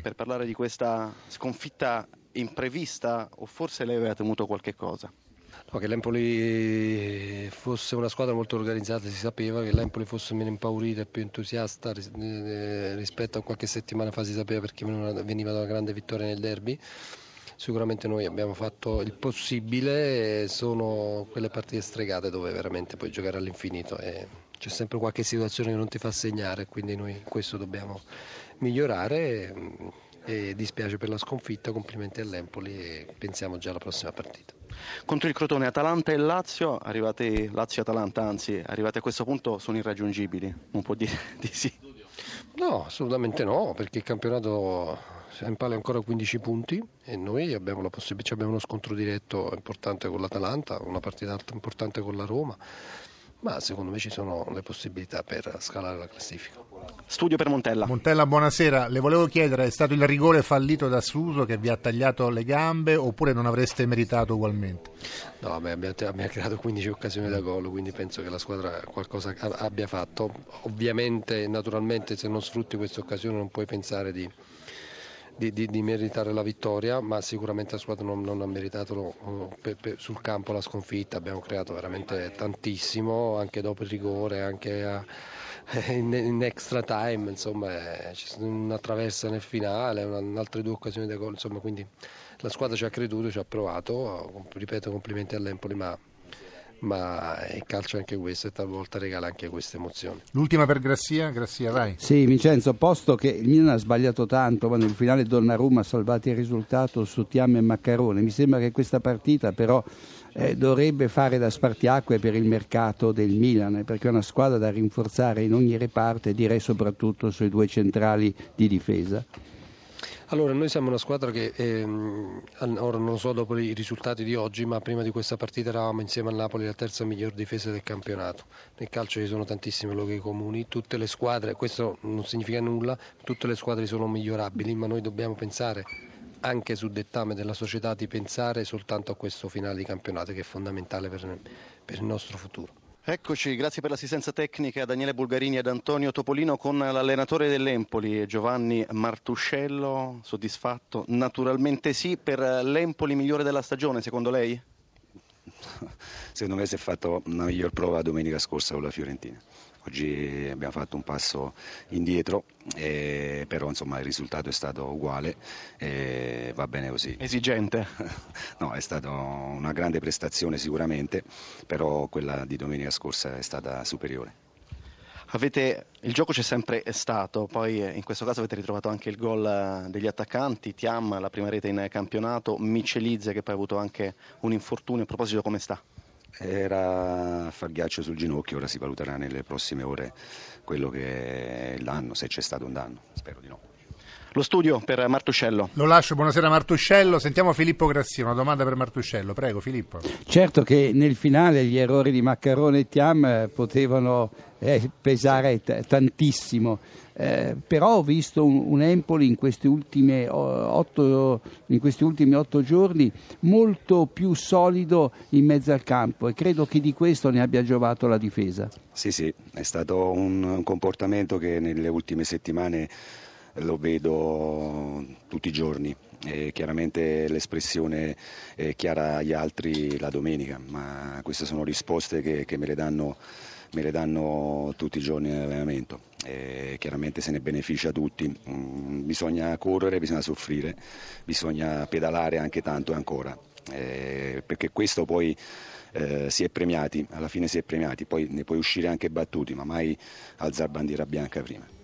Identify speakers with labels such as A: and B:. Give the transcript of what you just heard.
A: per parlare di questa sconfitta imprevista o forse lei aveva temuto qualche cosa?
B: No, che l'Empoli fosse una squadra molto organizzata, si sapeva che l'Empoli fosse meno impaurita e più entusiasta eh, rispetto a qualche settimana fa si sapeva perché veniva da una grande vittoria nel derby. Sicuramente noi abbiamo fatto il possibile, sono quelle partite stregate dove veramente puoi giocare all'infinito e c'è sempre qualche situazione che non ti fa segnare, quindi noi questo dobbiamo migliorare e dispiace per la sconfitta, complimenti all'Empoli e pensiamo già alla prossima partita.
A: Contro il Crotone, Atalanta e Lazio, arrivate, Lazio e Atalanta anzi, arrivate a questo punto sono irraggiungibili, non può dire di sì?
B: No, assolutamente no, perché il campionato in palla ancora 15 punti e noi abbiamo la possibilità, abbiamo uno scontro diretto importante con l'Atalanta, una partita importante con la Roma, ma secondo me ci sono le possibilità per scalare la classifica.
A: Studio per Montella.
C: Montella, buonasera. Le volevo chiedere, è stato il rigore fallito da Suso che vi ha tagliato le gambe oppure non avreste meritato ugualmente?
B: No, beh, abbiamo, abbiamo, creato 15 occasioni da gol, quindi penso che la squadra qualcosa abbia fatto. Ovviamente, naturalmente, se non sfrutti queste occasioni non puoi pensare di di, di, di, meritare la vittoria, ma sicuramente la squadra non, non ha meritato uh, per, per, sul campo la sconfitta, abbiamo creato veramente tantissimo, anche dopo il rigore, anche a, in, in, extra time, insomma eh, c'è una traversa nel finale, una, altre due occasioni da gol, insomma quindi la squadra ci ha creduto, ci ha provato, ripeto complimenti all'Empoli, ma ma il calcio è anche questo e talvolta regala anche queste emozioni.
C: L'ultima per Grassia, Grassia vai.
D: Sì, Vincenzo, posto che il Milan ha sbagliato tanto, ma nel finale Donnarumma ha salvato il risultato su Tiam e Maccarone, mi sembra che questa partita però eh, dovrebbe fare da spartiacque per il mercato del Milan, perché è una squadra da rinforzare in ogni reparto e direi soprattutto sui due centrali di difesa.
B: Allora, noi siamo una squadra che, ehm, ora non so dopo i risultati di oggi, ma prima di questa partita eravamo insieme al Napoli la terza miglior difesa del campionato. Nel calcio ci sono tantissimi luoghi comuni, tutte le squadre, questo non significa nulla, tutte le squadre sono migliorabili, ma noi dobbiamo pensare anche sul dettame della società di pensare soltanto a questo finale di campionato che è fondamentale per, per il nostro futuro.
A: Eccoci, grazie per l'assistenza tecnica a Daniele Bulgarini ed Antonio Topolino con l'allenatore dell'Empoli Giovanni Martuscello, soddisfatto? Naturalmente sì, per l'Empoli migliore della stagione secondo lei?
E: Secondo me si è fatto una miglior prova domenica scorsa con la Fiorentina. Oggi abbiamo fatto un passo indietro, eh, però insomma, il risultato è stato uguale e va bene così.
A: Esigente?
E: no, è stata una grande prestazione sicuramente, però quella di domenica scorsa è stata superiore.
A: Avete, il gioco c'è sempre stato, poi in questo caso avete ritrovato anche il gol degli attaccanti, Tiam, la prima rete in campionato, Michelizze che poi ha avuto anche un infortunio, a proposito come sta?
E: Era far ghiaccio sul ginocchio, ora si valuterà nelle prossime ore quello che è l'anno, se c'è stato un danno, spero di no.
A: Lo studio per Martuscello.
C: Lo lascio, buonasera Martuscello. Sentiamo Filippo Grassia, una domanda per Martuscello. Prego Filippo.
D: Certo che nel finale gli errori di Maccarone e Tiam eh, potevano eh, pesare t- tantissimo. Eh, però ho visto un, un Empoli in, otto, in, questi ultimi otto giorni molto più solido in mezzo al campo e credo che di questo ne abbia giovato la difesa.
E: Sì, sì, è stato un comportamento che nelle ultime settimane lo vedo tutti i giorni. E chiaramente l'espressione è chiara agli altri la domenica, ma queste sono risposte che, che me, le danno, me, le danno, tutti i giorni in allenamento. E chiaramente se ne beneficia tutti. Mm, bisogna correre, bisogna soffrire, bisogna pedalare anche tanto e ancora, eh, perché questo poi eh, si è premiati, alla fine si è premiati, poi ne puoi uscire anche battuti, ma mai alzare bandiera bianca prima.